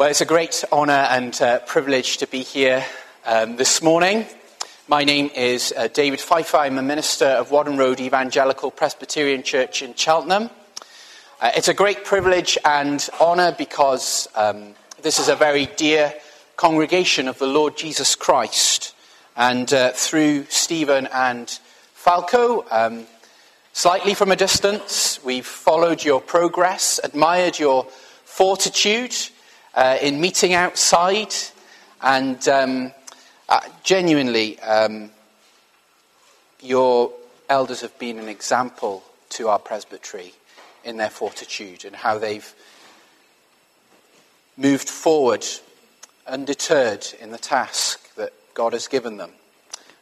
Well, it's a great honour and uh, privilege to be here um, this morning. My name is uh, David Pfeiffer. I'm a minister of Whaddon Road Evangelical Presbyterian Church in Cheltenham. Uh, it's a great privilege and honour because um, this is a very dear congregation of the Lord Jesus Christ. And uh, through Stephen and Falco, um, slightly from a distance, we've followed your progress, admired your fortitude uh, in meeting outside, and um, uh, genuinely, um, your elders have been an example to our presbytery in their fortitude and how they've moved forward undeterred in the task that God has given them.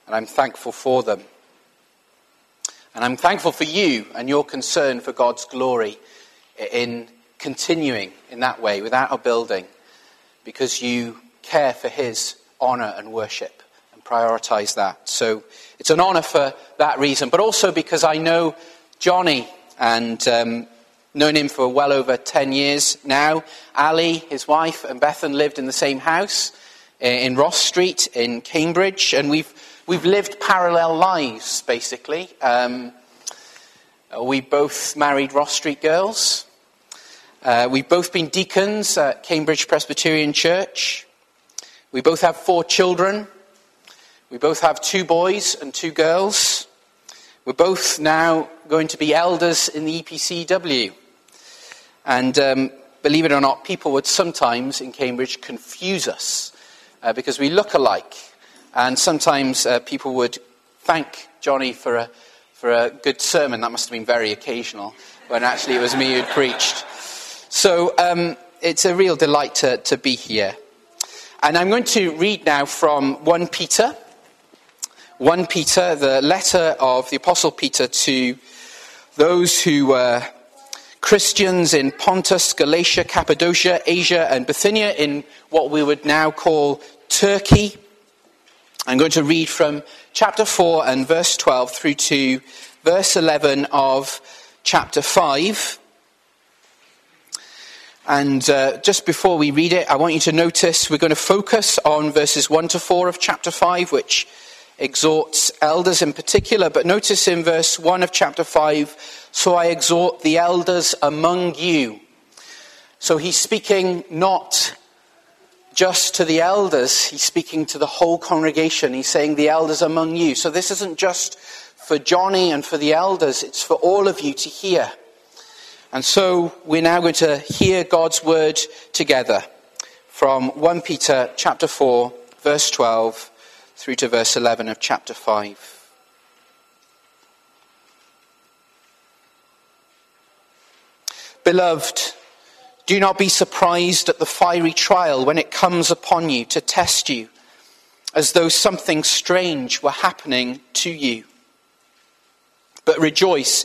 And I'm thankful for them. And I'm thankful for you and your concern for God's glory in continuing in that way without a building because you care for His honour and worship and prioritise that. So it's an honour for that reason, but also because I know Johnny and um, known him for well over 10 years now. Ali, his wife, and Bethan lived in the same house in Ross Street in Cambridge, and we've, we've lived parallel lives, basically. Um, we both married Ross Street girls. Uh, we've both been deacons at Cambridge Presbyterian Church. We both have four children. We both have two boys and two girls. We're both now going to be elders in the EPCW. And um, believe it or not, people would sometimes in Cambridge confuse us uh, because we look alike. And sometimes uh, people would thank Johnny for a, for a good sermon. That must have been very occasional, when actually it was me who'd preached. So um, it's a real delight to, to be here. And I'm going to read now from 1 Peter. 1 Peter, the letter of the Apostle Peter to those who were Christians in Pontus, Galatia, Cappadocia, Asia, and Bithynia, in what we would now call Turkey. I'm going to read from chapter 4 and verse 12 through to verse 11 of chapter 5. And uh, just before we read it, I want you to notice we're going to focus on verses 1 to 4 of chapter 5, which exhorts elders in particular. But notice in verse 1 of chapter 5, so I exhort the elders among you. So he's speaking not just to the elders, he's speaking to the whole congregation. He's saying the elders among you. So this isn't just for Johnny and for the elders, it's for all of you to hear. And so we're now going to hear God's word together from 1 Peter chapter 4 verse 12 through to verse 11 of chapter 5. Beloved, do not be surprised at the fiery trial when it comes upon you to test you, as though something strange were happening to you. But rejoice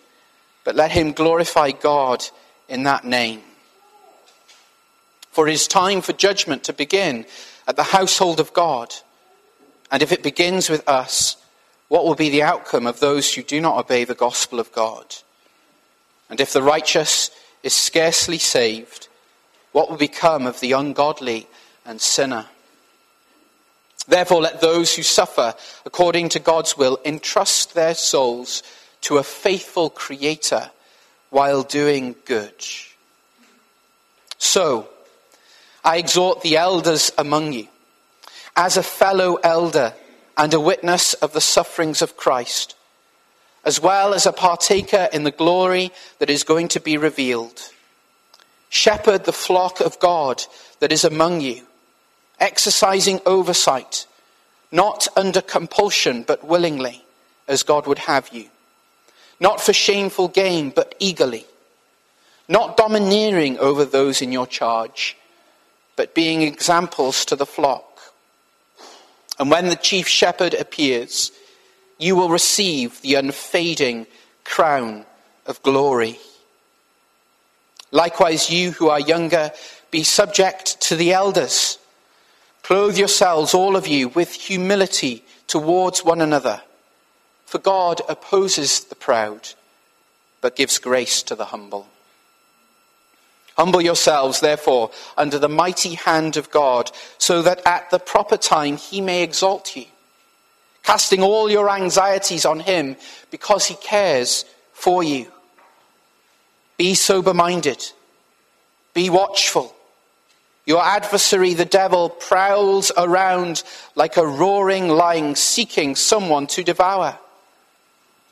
but let him glorify God in that name. For it is time for judgment to begin at the household of God. And if it begins with us, what will be the outcome of those who do not obey the gospel of God? And if the righteous is scarcely saved, what will become of the ungodly and sinner? Therefore, let those who suffer according to God's will entrust their souls to a faithful Creator while doing good. So, I exhort the elders among you, as a fellow elder and a witness of the sufferings of Christ, as well as a partaker in the glory that is going to be revealed. Shepherd the flock of God that is among you, exercising oversight, not under compulsion, but willingly, as God would have you not for shameful gain, but eagerly, not domineering over those in your charge, but being examples to the flock. And when the chief shepherd appears, you will receive the unfading crown of glory. Likewise, you who are younger, be subject to the elders. Clothe yourselves, all of you, with humility towards one another. For God opposes the proud, but gives grace to the humble. Humble yourselves, therefore, under the mighty hand of God, so that at the proper time he may exalt you, casting all your anxieties on him because he cares for you. Be sober minded, be watchful. Your adversary, the devil, prowls around like a roaring lion seeking someone to devour.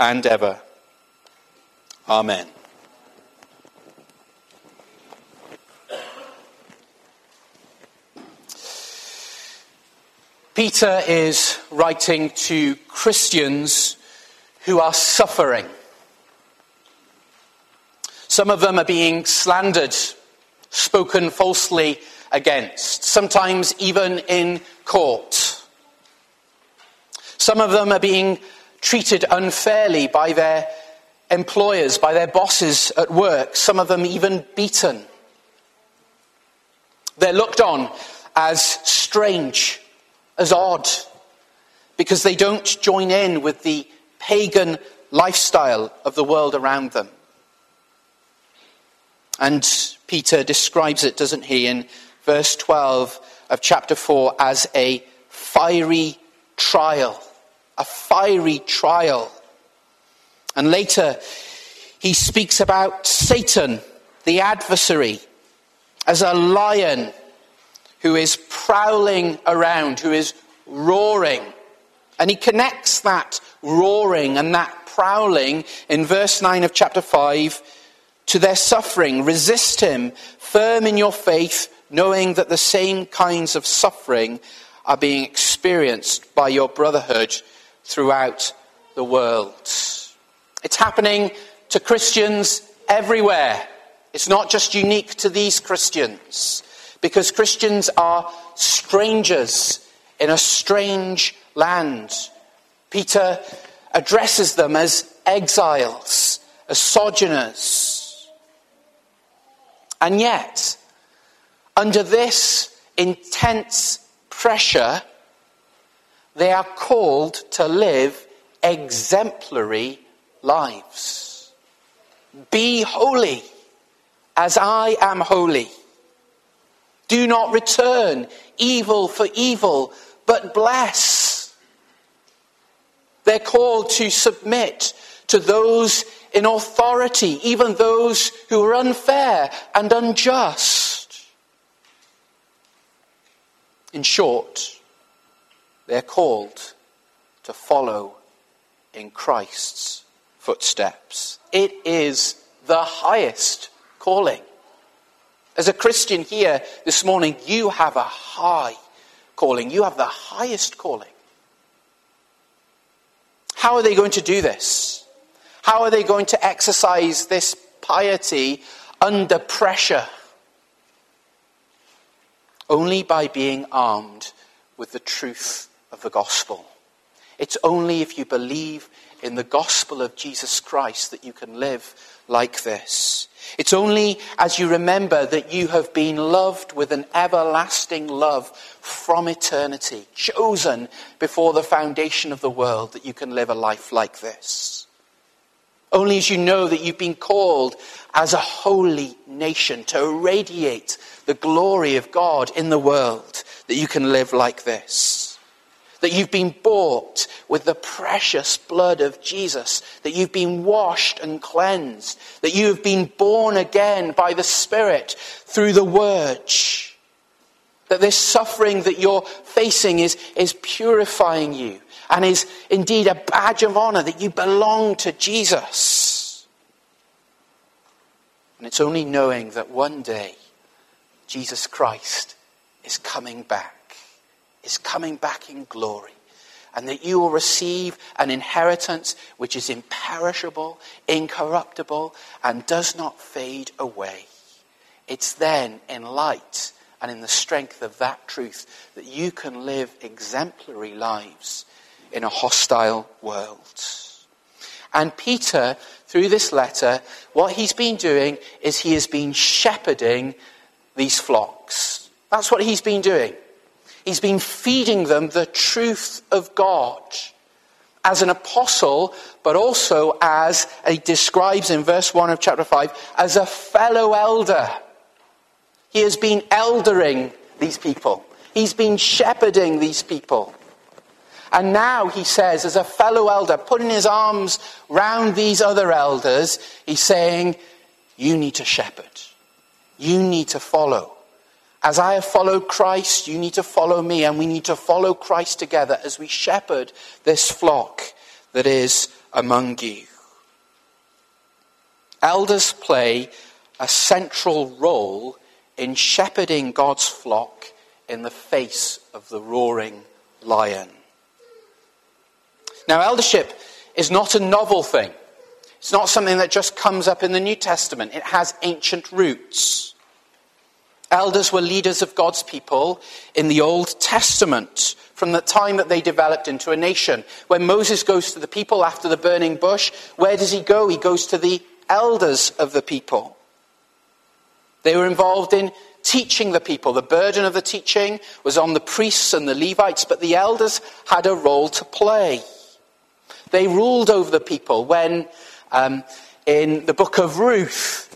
and ever. Amen. Peter is writing to Christians who are suffering. Some of them are being slandered, spoken falsely against, sometimes even in court. Some of them are being treated unfairly by their employers, by their bosses at work, some of them even beaten. They're looked on as strange as odd because they don't join in with the pagan lifestyle of the world around them. And Peter describes it, doesn't he, in verse 12 of chapter 4 as a fiery trial. A fiery trial. And later, he speaks about Satan, the adversary, as a lion who is prowling around, who is roaring. And he connects that roaring and that prowling in verse 9 of chapter 5 to their suffering. Resist him, firm in your faith, knowing that the same kinds of suffering are being experienced by your brotherhood throughout the world. It's happening to Christians everywhere. It's not just unique to these Christians because Christians are strangers in a strange land. Peter addresses them as exiles, as sojourners. And yet, under this intense pressure, they are called to live exemplary lives. Be holy as I am holy. Do not return evil for evil, but bless. They're called to submit to those in authority, even those who are unfair and unjust. In short, they're called to follow in Christ's footsteps. It is the highest calling. As a Christian here this morning, you have a high calling. You have the highest calling. How are they going to do this? How are they going to exercise this piety under pressure? Only by being armed with the truth of the gospel. It's only if you believe in the gospel of Jesus Christ that you can live like this. It's only as you remember that you have been loved with an everlasting love from eternity, chosen before the foundation of the world, that you can live a life like this. Only as you know that you've been called as a holy nation to radiate the glory of God in the world, that you can live like this that you've been bought with the precious blood of Jesus, that you've been washed and cleansed, that you have been born again by the Spirit through the Word, That this suffering that you're facing is, is purifying you and is indeed a badge of honor that you belong to Jesus. And it's only knowing that one day Jesus Christ is coming back, is coming back in glory, and that you will receive an inheritance which is imperishable, incorruptible, and does not fade away. It's then in light and in the strength of that truth that you can live exemplary lives in a hostile world. And Peter, through this letter, what he's been doing is he has been shepherding these flocks. That's what he's been doing. He's been feeding them the truth of God as an apostle, but also as he describes in verse 1 of chapter 5, as a fellow elder. He has been eldering these people. He's been shepherding these people. And now he says, as a fellow elder, putting his arms round these other elders, he's saying, You need to shepherd. You need to follow. As I have followed Christ, you need to follow me, and we need to follow Christ together as we shepherd this flock that is among you. Elders play a central role in shepherding God's flock in the face of the roaring lion. Now, eldership is not a novel thing. It's not something that just comes up in the New Testament. It has ancient roots. Elders were leaders of God's people in the Old Testament from the time that they developed into a nation. When Moses goes to the people after the burning bush, where does he go? He goes to the elders of the people. They were involved in teaching the people. The burden of the teaching was on the priests and the Levites, but the elders had a role to play. They ruled over the people when, um, in the book of Ruth,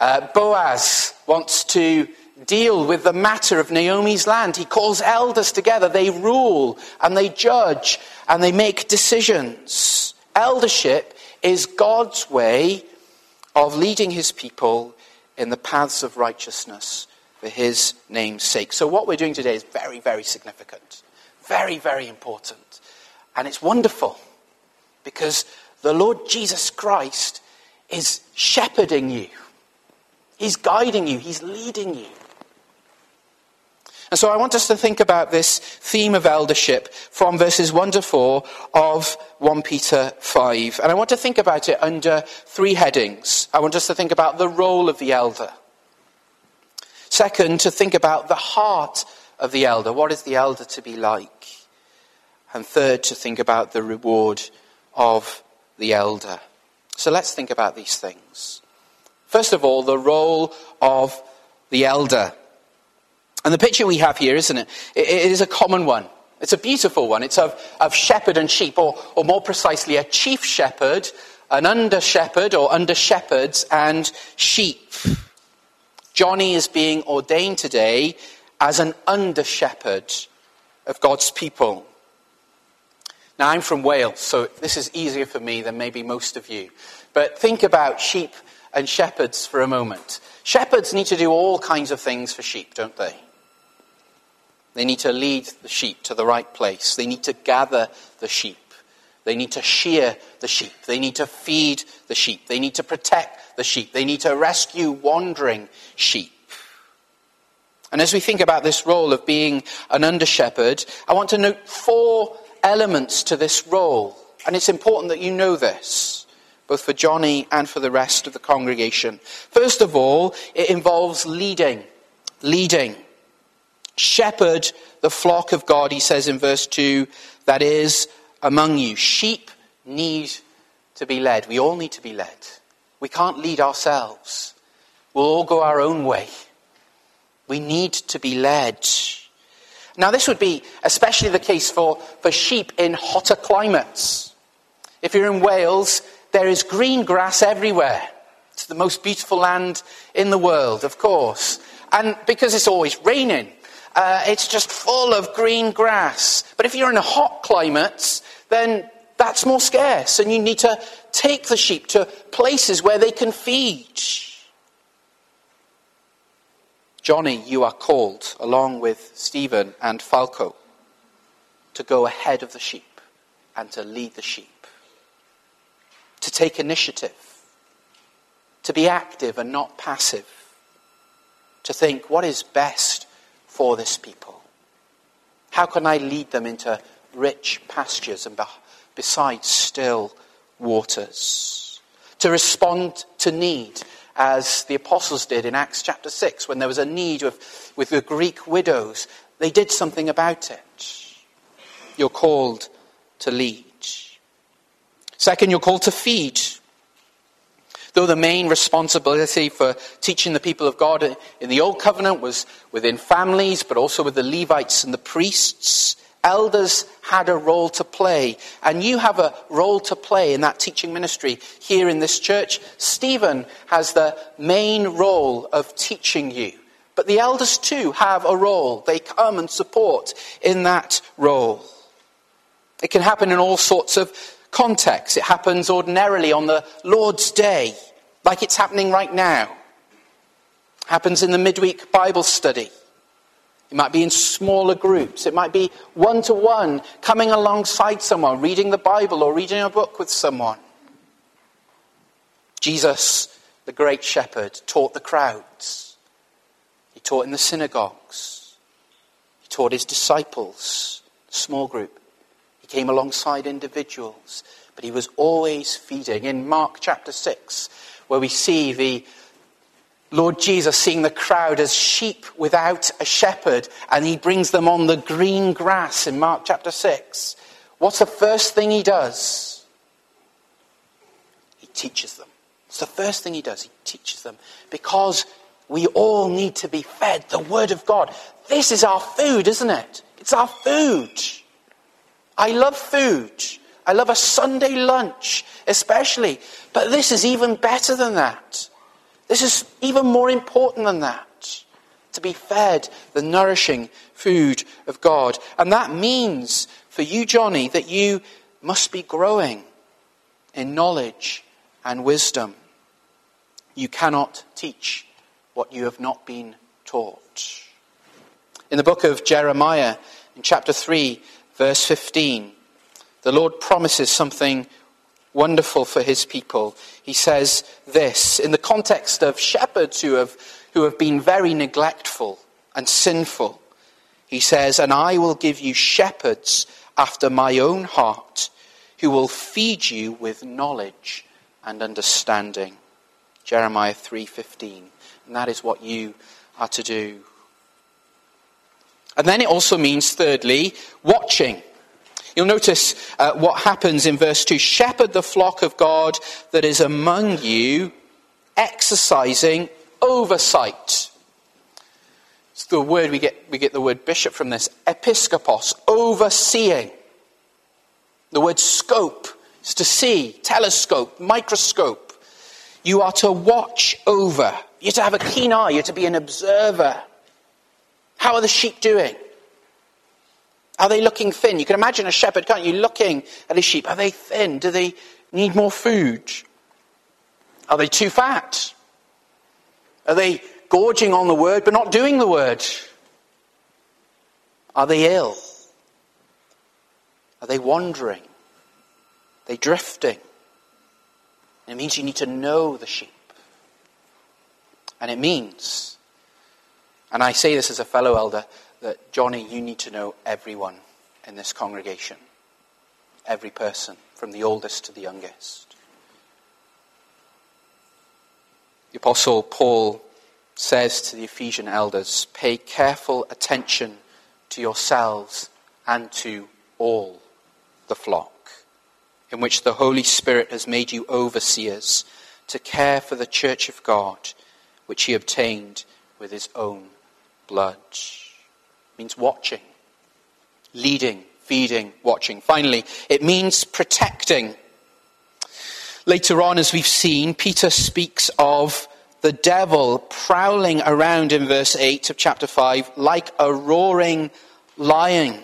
uh, Boaz wants to deal with the matter of Naomi's land. He calls elders together. They rule and they judge and they make decisions. Eldership is God's way of leading his people in the paths of righteousness for his name's sake. So, what we're doing today is very, very significant, very, very important. And it's wonderful because the Lord Jesus Christ is shepherding you, He's guiding you, He's leading you. And so I want us to think about this theme of eldership from verses 1 to 4 of 1 Peter 5. And I want to think about it under three headings. I want us to think about the role of the elder. Second, to think about the heart of the elder. What is the elder to be like? And third, to think about the reward of the elder. So let's think about these things. First of all, the role of the elder. And the picture we have here, isn't it? It is a common one. It's a beautiful one. It's of, of shepherd and sheep, or, or more precisely, a chief shepherd, an under shepherd, or under shepherds, and sheep. Johnny is being ordained today as an under shepherd of God's people. Now, I'm from Wales, so this is easier for me than maybe most of you. But think about sheep and shepherds for a moment. Shepherds need to do all kinds of things for sheep, don't they? They need to lead the sheep to the right place. They need to gather the sheep. They need to shear the sheep. They need to feed the sheep. They need to protect the sheep. They need to rescue wandering sheep. And as we think about this role of being an under shepherd, I want to note four elements to this role. And it's important that you know this, both for Johnny and for the rest of the congregation. First of all, it involves leading. Leading. Shepherd the flock of God, he says in verse 2, that is among you. Sheep need to be led. We all need to be led. We can't lead ourselves. We'll all go our own way. We need to be led. Now, this would be especially the case for, for sheep in hotter climates. If you're in Wales, there is green grass everywhere. It's the most beautiful land in the world, of course. And because it's always raining, uh, it's just full of green grass. But if you're in a hot climate, then that's more scarce, and you need to take the sheep to places where they can feed. Johnny, you are called, along with Stephen and Falco, to go ahead of the sheep and to lead the sheep, to take initiative, to be active and not passive, to think what is best for this people. How can I lead them into rich pastures and beside still waters? To respond to need as the apostles did in Acts chapter 6 when there was a need with, with the Greek widows. They did something about it. You're called to lead. Second, you're called to feed. Though the main responsibility for teaching the people of God in the Old Covenant was within families, but also with the Levites and the priests, elders had a role to play. And you have a role to play in that teaching ministry here in this church. Stephen has the main role of teaching you. But the elders too have a role. They come and support in that role. It can happen in all sorts of contexts. It happens ordinarily on the Lord's Day, like it's happening right now. It happens in the midweek Bible study. It might be in smaller groups. It might be one to one, coming alongside someone, reading the Bible or reading a book with someone. Jesus, the great shepherd, taught the crowds. He taught in the synagogues. He taught his disciples, small group came alongside individuals, but he was always feeding. In Mark chapter 6, where we see the Lord Jesus seeing the crowd as sheep without a shepherd, and he brings them on the green grass in Mark chapter 6. What's the first thing he does? He teaches them. It's the first thing he does. He teaches them. Because we all need to be fed the Word of God. This is our food, isn't it? It's our food. I love food. I love a Sunday lunch, especially. But this is even better than that. This is even more important than that. To be fed the nourishing food of God. And that means for you, Johnny, that you must be growing in knowledge and wisdom. You cannot teach what you have not been taught. In the book of Jeremiah, in chapter 3, Verse 15. The Lord promises something wonderful for his people. He says this in the context of shepherds who have, who have been very neglectful and sinful. He says, And I will give you shepherds after my own heart who will feed you with knowledge and understanding. Jeremiah 3:15. And that is what you are to do. And then it also means, thirdly, watching. You'll notice uh, what happens in verse 2 Shepherd the flock of God that is among you, exercising oversight. It's the word we get, we get the word bishop from this episkopos, overseeing. The word scope is to see, telescope, microscope. You are to watch over. You're to have a keen eye. You're to be an observer. How are the sheep doing? Are they looking thin? You can imagine a shepherd, can't you, looking at his sheep. Are they thin? Do they need more food? Are they too fat? Are they gorging on the word but not doing the word? Are they ill? Are they wandering? Are they drifting? it means you need to know the sheep. And it means and I say this as a fellow elder that, Johnny, you need to know everyone in this congregation. Every person, from the oldest to the youngest. The Apostle Paul says to the Ephesian elders pay careful attention to yourselves and to all the flock, in which the Holy Spirit has made you overseers to care for the church of God, which he obtained with his own blood. Means watching, leading, feeding, watching. Finally, it means protecting. Later on, as we've seen, Peter speaks of the devil prowling around in verse 8 of chapter 5 like a roaring lion.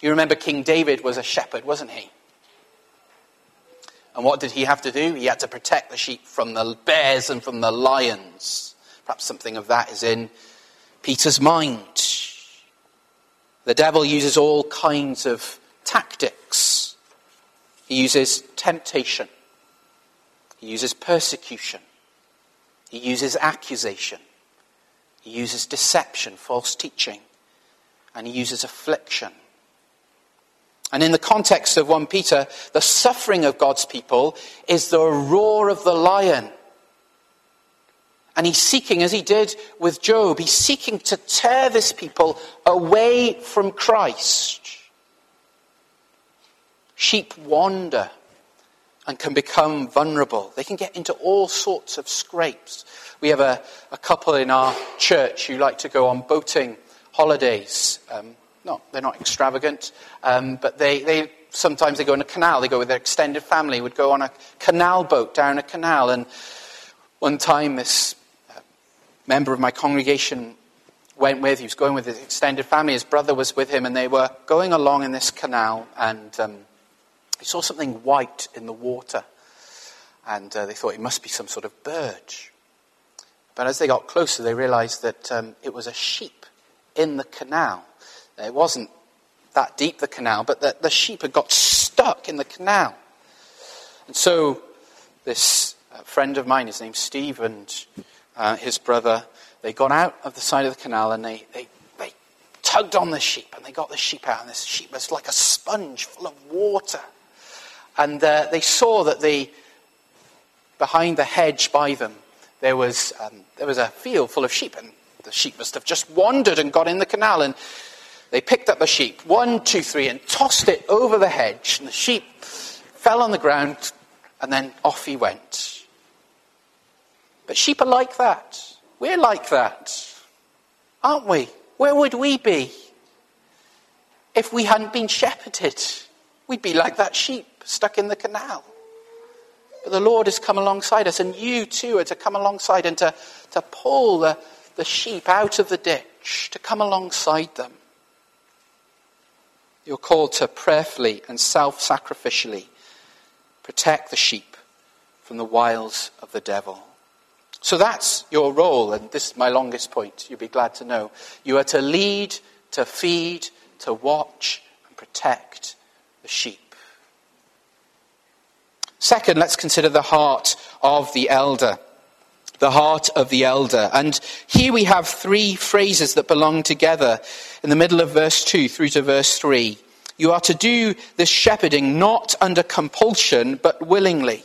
You remember King David was a shepherd, wasn't he? And what did he have to do? He had to protect the sheep from the bears and from the lions. Perhaps something of that is in Peter's mind. The devil uses all kinds of tactics. He uses temptation. He uses persecution. He uses accusation. He uses deception, false teaching. And he uses affliction. And in the context of 1 Peter, the suffering of God's people is the roar of the lion. And he's seeking, as he did with Job, he's seeking to tear this people away from Christ. Sheep wander and can become vulnerable. They can get into all sorts of scrapes. We have a, a couple in our church who like to go on boating holidays. Um, no, they're not extravagant, um, but they, they sometimes they go in a canal. They go with their extended family, would go on a canal boat down a canal. And one time, this member of my congregation went with, he was going with his extended family. His brother was with him, and they were going along in this canal, and um, saw something white in the water, and uh, they thought it must be some sort of bird. But as they got closer, they realized that um, it was a sheep in the canal. It wasn't that deep, the canal, but the, the sheep had got stuck in the canal. And so, this uh, friend of mine, his name's Steve, and uh, his brother, they got out of the side of the canal and they, they, they tugged on the sheep and they got the sheep out, and this sheep was like a sponge full of water. And uh, they saw that the, behind the hedge by them, there was, um, there was a field full of sheep, and the sheep must have just wandered and got in the canal. And they picked up the sheep, one, two, three, and tossed it over the hedge. And the sheep fell on the ground, and then off he went. But sheep are like that. We're like that, aren't we? Where would we be if we hadn't been shepherded? We'd be like that sheep stuck in the canal. But the Lord has come alongside us, and you too are to come alongside and to, to pull the, the sheep out of the ditch, to come alongside them. You're called to prayerfully and self sacrificially protect the sheep from the wiles of the devil. So that's your role, and this is my longest point. You'll be glad to know. You are to lead, to feed, to watch, and protect the sheep. Second, let's consider the heart of the elder. The heart of the elder. And here we have three phrases that belong together in the middle of verse 2 through to verse 3. You are to do this shepherding not under compulsion, but willingly,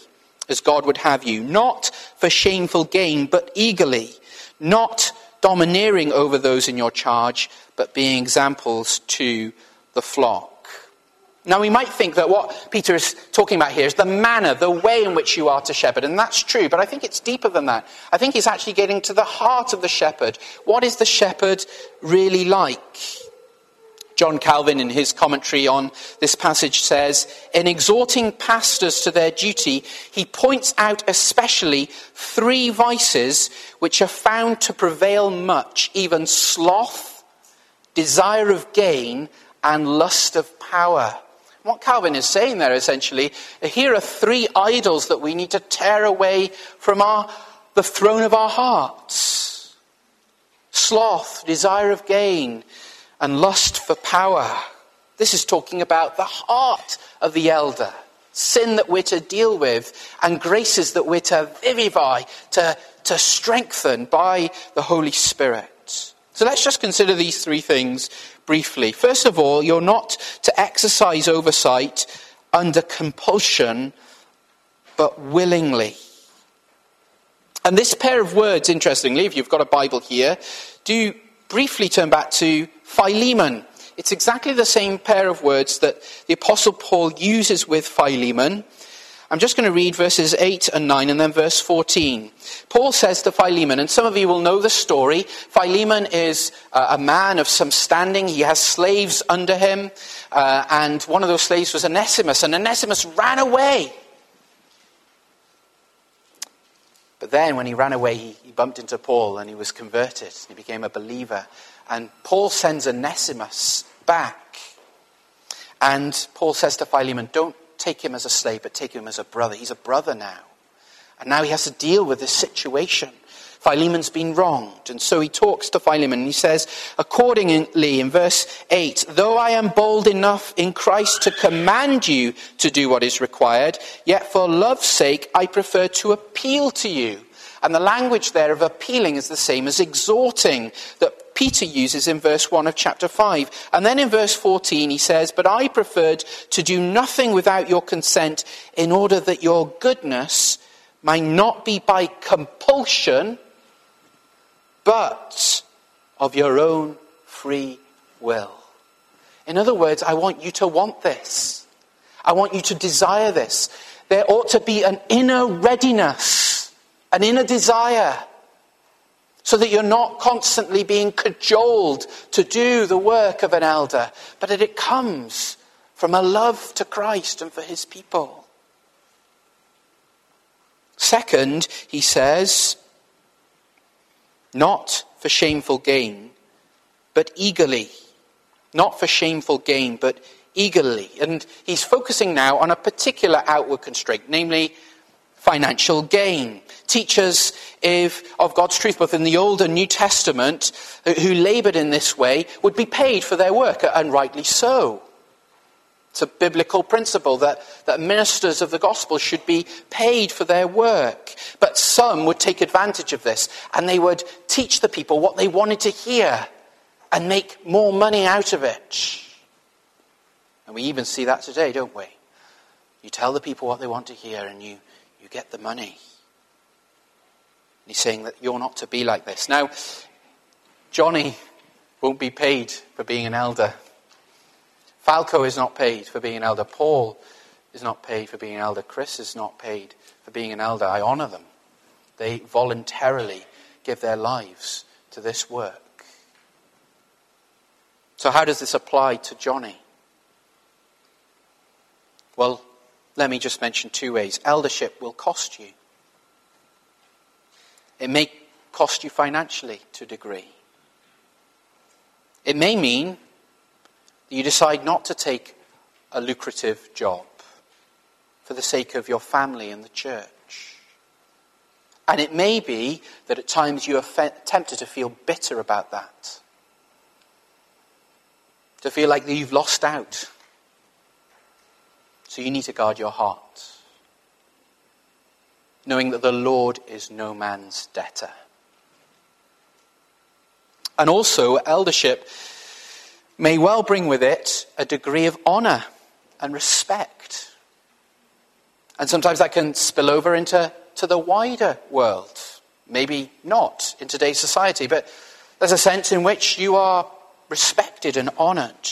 as God would have you. Not for shameful gain, but eagerly. Not domineering over those in your charge, but being examples to the flock. Now, we might think that what Peter is talking about here is the manner, the way in which you are to shepherd, and that's true, but I think it's deeper than that. I think he's actually getting to the heart of the shepherd. What is the shepherd really like? John Calvin, in his commentary on this passage, says In exhorting pastors to their duty, he points out especially three vices which are found to prevail much, even sloth, desire of gain, and lust of power. What Calvin is saying there essentially, here are three idols that we need to tear away from our, the throne of our hearts sloth, desire of gain, and lust for power. This is talking about the heart of the elder, sin that we're to deal with, and graces that we're to vivify, to, to strengthen by the Holy Spirit. So let's just consider these three things briefly. First of all, you're not to exercise oversight under compulsion, but willingly. And this pair of words, interestingly, if you've got a Bible here, do briefly turn back to Philemon. It's exactly the same pair of words that the Apostle Paul uses with Philemon I'm just going to read verses 8 and 9 and then verse 14. Paul says to Philemon, and some of you will know the story. Philemon is uh, a man of some standing. He has slaves under him. Uh, and one of those slaves was Onesimus. And Onesimus ran away. But then when he ran away, he, he bumped into Paul and he was converted. He became a believer. And Paul sends Onesimus back. And Paul says to Philemon, Don't take him as a slave, but take him as a brother. He's a brother now. And now he has to deal with this situation Philemon's been wronged. And so he talks to Philemon and he says, accordingly, in verse 8, though I am bold enough in Christ to command you to do what is required, yet for love's sake I prefer to appeal to you. And the language there of appealing is the same as exhorting that Peter uses in verse 1 of chapter 5. And then in verse 14 he says, But I preferred to do nothing without your consent in order that your goodness might not be by compulsion, but of your own free will. In other words, I want you to want this. I want you to desire this. There ought to be an inner readiness, an inner desire, so that you're not constantly being cajoled to do the work of an elder, but that it comes from a love to Christ and for his people. Second, he says, not for shameful gain, but eagerly. Not for shameful gain, but eagerly. And he's focusing now on a particular outward constraint, namely financial gain. Teachers if, of God's truth, both in the Old and New Testament, uh, who labored in this way, would be paid for their work, uh, and rightly so. It's a biblical principle that, that ministers of the gospel should be paid for their work. But some would take advantage of this and they would teach the people what they wanted to hear and make more money out of it. And we even see that today, don't we? You tell the people what they want to hear and you, you get the money. he's saying that you're not to be like this. Now, Johnny won't be paid for being an elder. Falco is not paid for being an elder. Paul is not paid for being an elder. Chris is not paid for being an elder. I honor them. They voluntarily give their lives to this work. So, how does this apply to Johnny? Well, let me just mention two ways. Eldership will cost you, it may cost you financially to a degree. It may mean that you decide not to take a lucrative job for the sake of your family and the church. And it may be that at times you are fe- tempted to feel bitter about that, to feel like you've lost out. So you need to guard your heart, knowing that the Lord is no man's debtor. And also, eldership may well bring with it a degree of honour and respect. And sometimes that can spill over into to the wider world. Maybe not in today's society, but there's a sense in which you are respected and honoured.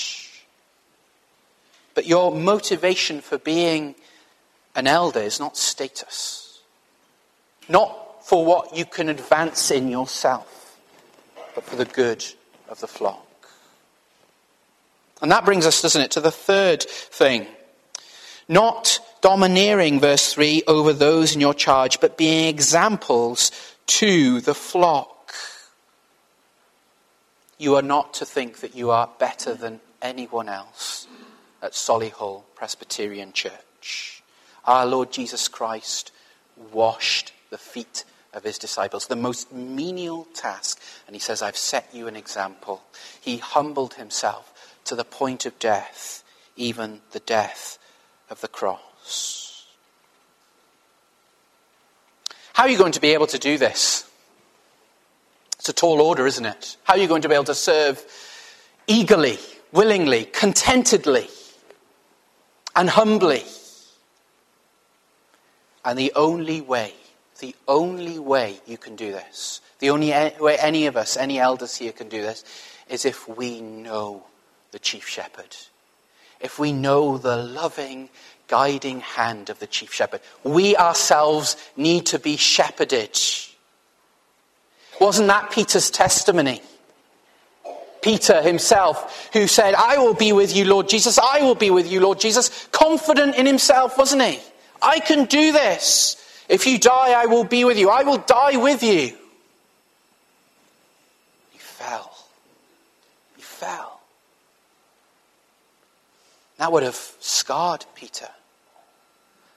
But your motivation for being an elder is not status, not for what you can advance in yourself, but for the good of the flock. And that brings us, doesn't it, to the third thing. Not domineering, verse 3, over those in your charge, but being examples to the flock. You are not to think that you are better than anyone else at Solihull Presbyterian Church. Our Lord Jesus Christ washed the feet of his disciples, the most menial task. And he says, I've set you an example. He humbled himself to the point of death, even the death of the cross. How are you going to be able to do this? It's a tall order, isn't it? How are you going to be able to serve eagerly, willingly, contentedly, and humbly? And the only way, the only way you can do this, the only way any of us, any elders here can do this, is if we know the chief shepherd, if we know the loving, guiding hand of the chief shepherd, we ourselves need to be shepherded. Wasn't that Peter's testimony? Peter himself, who said, I will be with you, Lord Jesus, I will be with you, Lord Jesus, confident in himself, wasn't he? I can do this. If you die, I will be with you. I will die with you. He fell. He fell. That would have scarred Peter.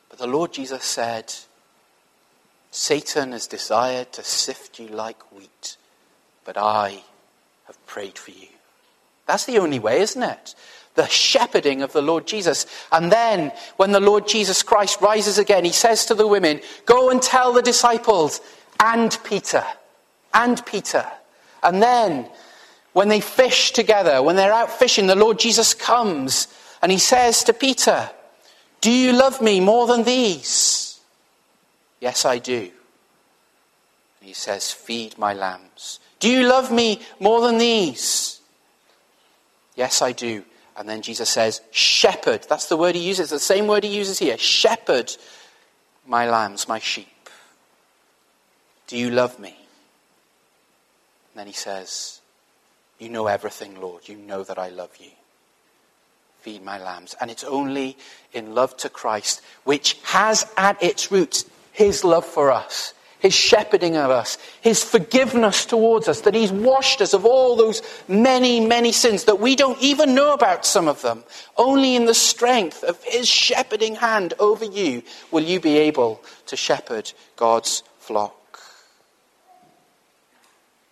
But the Lord Jesus said, Satan has desired to sift you like wheat, but I have prayed for you. That's the only way, isn't it? The shepherding of the Lord Jesus. And then, when the Lord Jesus Christ rises again, he says to the women, Go and tell the disciples and Peter, and Peter. And then, when they fish together, when they're out fishing, the Lord Jesus comes and he says to Peter, Do you love me more than these? Yes, I do. And he says, Feed my lambs. Do you love me more than these? Yes, I do. And then Jesus says, Shepherd. That's the word he uses, the same word he uses here. Shepherd my lambs, my sheep. Do you love me? And then he says, You know everything, Lord. You know that I love you. Feed my lambs. And it's only in love to Christ, which has at its roots his love for us his shepherding of us, his forgiveness towards us, that he's washed us of all those many, many sins that we don't even know about some of them. Only in the strength of his shepherding hand over you will you be able to shepherd God's flock.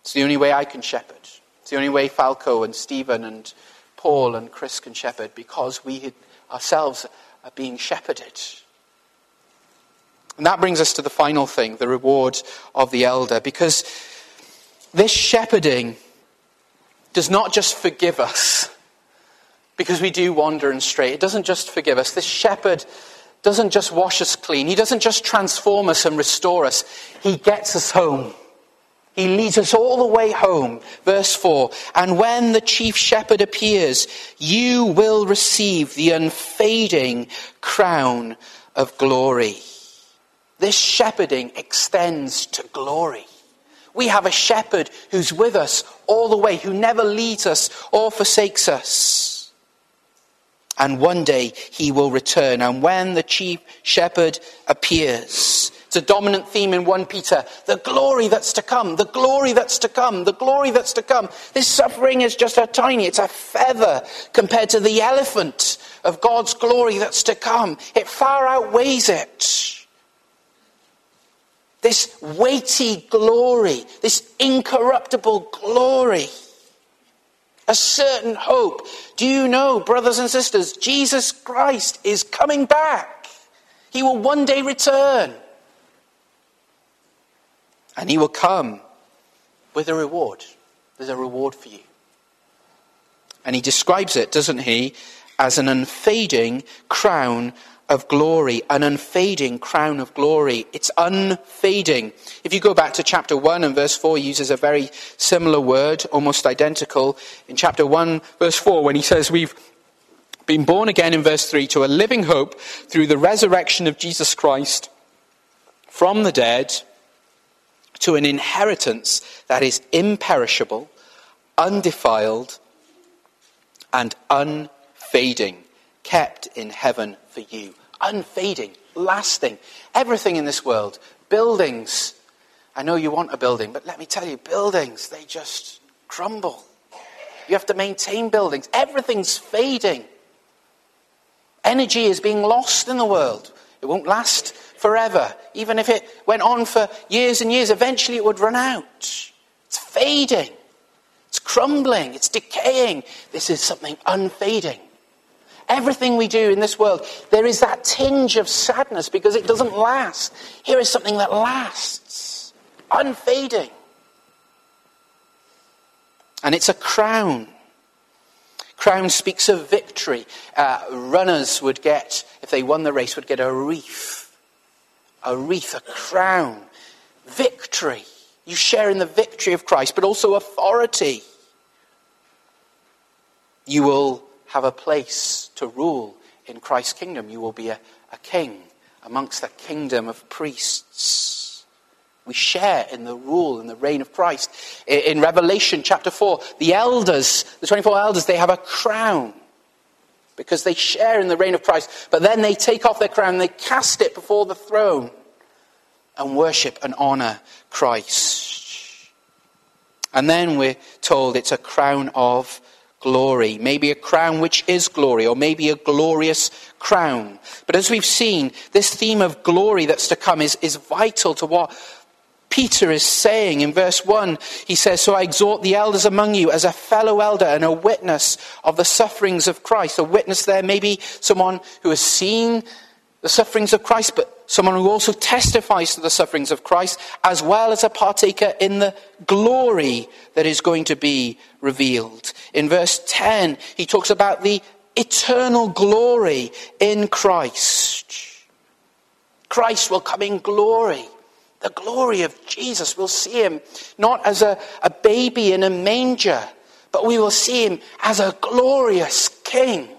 It's the only way I can shepherd. It's the only way Falco and Stephen and Paul and Chris can shepherd because we ourselves are being shepherded. And that brings us to the final thing the reward of the elder. Because this shepherding does not just forgive us because we do wander and stray. It doesn't just forgive us. This shepherd doesn't just wash us clean, he doesn't just transform us and restore us, he gets us home. He leads us all the way home. Verse 4 And when the chief shepherd appears, you will receive the unfading crown of glory. This shepherding extends to glory. We have a shepherd who's with us all the way, who never leaves us or forsakes us. And one day he will return. And when the chief shepherd appears, it's a dominant theme in 1 Peter. The glory that's to come, the glory that's to come, the glory that's to come. This suffering is just a tiny, it's a feather compared to the elephant of God's glory that's to come. It far outweighs it this weighty glory, this incorruptible glory, a certain hope. Do you know, brothers and sisters, Jesus Christ is coming back. He will one day return. And he will come with a reward. There's a reward for you. And he describes it, doesn't he, as an unfading crown of glory, an unfading crown of glory. It's unfading. If you go back to chapter 1 and verse 4, he uses a very similar word, almost identical. In chapter 1, verse 4, when he says, We've been born again in verse 3 to a living hope through the resurrection of Jesus Christ from the dead to an inheritance that is imperishable, undefiled, and unfading kept in heaven for you. Unfading, lasting. Everything in this world, buildings. I know you want a building, but let me tell you, buildings, they just crumble. You have to maintain buildings. Everything's fading. Energy is being lost in the world. It won't last forever. Even if it went on for years and years, eventually it would run out. It's fading. It's crumbling. It's decaying. This is something unfading. Everything we do in this world, there is that tinge of sadness because it doesn't last. Here is something that lasts, unfading. And it's a crown. Crown speaks of victory. Uh, runners would get, if they won the race, would get a wreath. A wreath, a crown. Victory. You share in the victory of Christ, but also authority. You will have a place to rule in Christ's kingdom. You will be a, a king amongst the kingdom of priests. We share in the rule and the reign of Christ. In Revelation chapter 4, the elders, the 24 elders, they have a crown because they share in the reign of Christ. But then they take off their crown, they cast it before the throne and worship and honor Christ. And then we're told it's a crown of glory. Maybe a crown which is glory, or maybe a glorious crown. But as we've seen, this theme of glory that's to come is, is vital to what Peter is saying in verse 1. He says, So I exhort the elders among you as a fellow elder and a witness of the sufferings of Christ. A witness there, maybe someone who has seen the sufferings of Christ, but someone who also testifies to the sufferings of Christ, as well as a partaker in the glory that is going to be revealed. In verse 10, he talks about the eternal glory in Christ. Christ will come in glory. The glory of Jesus. We'll see him not as a, a baby in a manger, but we will see him as a glorious king.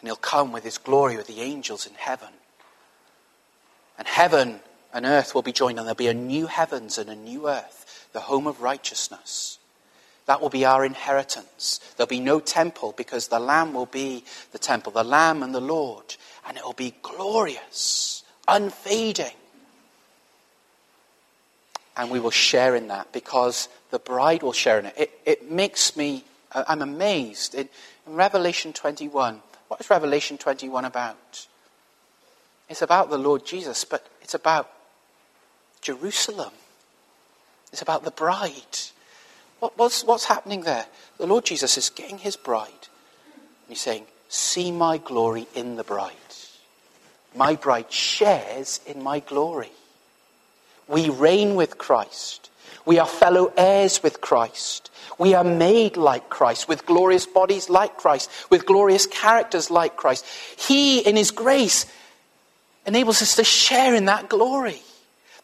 And he'll come with his glory with the angels in heaven. And heaven and earth will be joined, and there'll be a new heavens and a new earth, the home of righteousness. That will be our inheritance. There'll be no temple because the Lamb will be the temple, the Lamb and the Lord. And it will be glorious, unfading. And we will share in that because the bride will share in it. It, it makes me, uh, I'm amazed. In Revelation 21, what is Revelation 21 about? It's about the Lord Jesus, but it's about Jerusalem. It's about the bride. What, what's, what's happening there? The Lord Jesus is getting his bride. He's saying, See my glory in the bride. My bride shares in my glory. We reign with Christ. We are fellow heirs with Christ. We are made like Christ, with glorious bodies like Christ, with glorious characters like Christ. He, in His grace, enables us to share in that glory.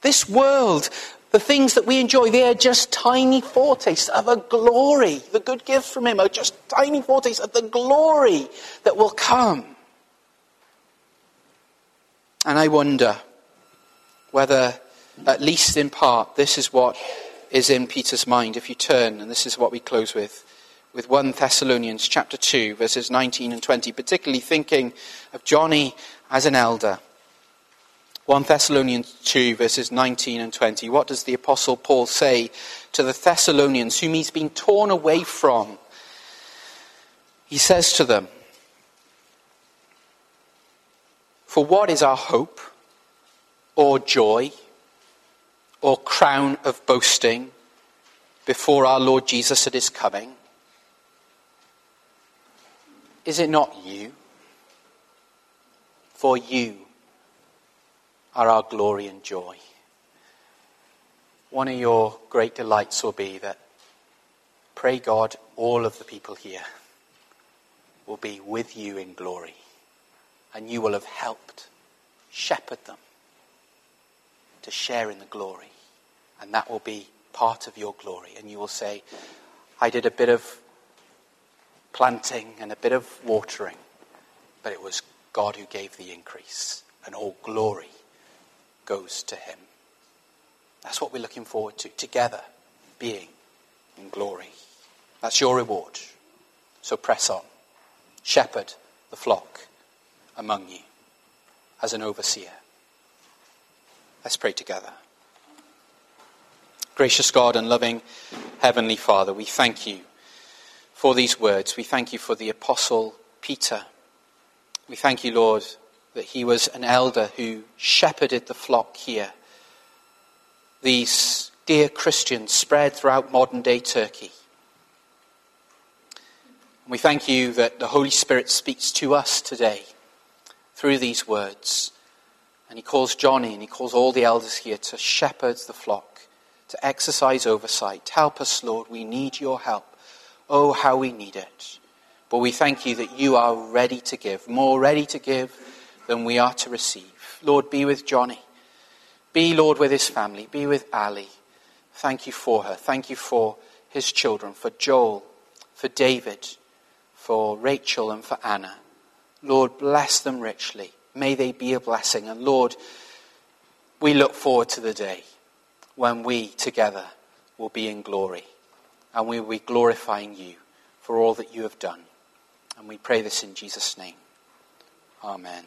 This world, the things that we enjoy, they are just tiny foretastes of a glory. The good gifts from Him are just tiny foretastes of the glory that will come. And I wonder whether, at least in part, this is what is in Peter's mind. If you turn, and this is what we close with, with 1 Thessalonians chapter 2, verses 19 and 20, particularly thinking of Johnny as an elder. 1 Thessalonians 2, verses 19 and 20. What does the Apostle Paul say to the Thessalonians, whom he's been torn away from? He says to them, For what is our hope or joy or crown of boasting before our Lord Jesus at his coming? Is it not you? For you are our glory and joy. One of your great delights will be that, pray God, all of the people here will be with you in glory, and you will have helped shepherd them to share in the glory and that will be part of your glory. And you will say, I did a bit of planting and a bit of watering, but it was God who gave the increase, and all glory goes to Him. That's what we're looking forward to, together being in glory. That's your reward. So press on. Shepherd the flock among you as an overseer. Let's pray together. Gracious God and loving Heavenly Father, we thank you for these words. We thank you for the Apostle Peter. We thank you, Lord, that he was an elder who shepherded the flock here. These dear Christians spread throughout modern day Turkey. And we thank you that the Holy Spirit speaks to us today through these words. And he calls Johnny and he calls all the elders here to shepherd the flock to exercise oversight. Help us, Lord. We need your help. Oh, how we need it. But we thank you that you are ready to give, more ready to give than we are to receive. Lord, be with Johnny. Be, Lord, with his family. Be with Ali. Thank you for her. Thank you for his children, for Joel, for David, for Rachel, and for Anna. Lord, bless them richly. May they be a blessing. And Lord, we look forward to the day when we together will be in glory and we will be glorifying you for all that you have done. And we pray this in Jesus' name. Amen.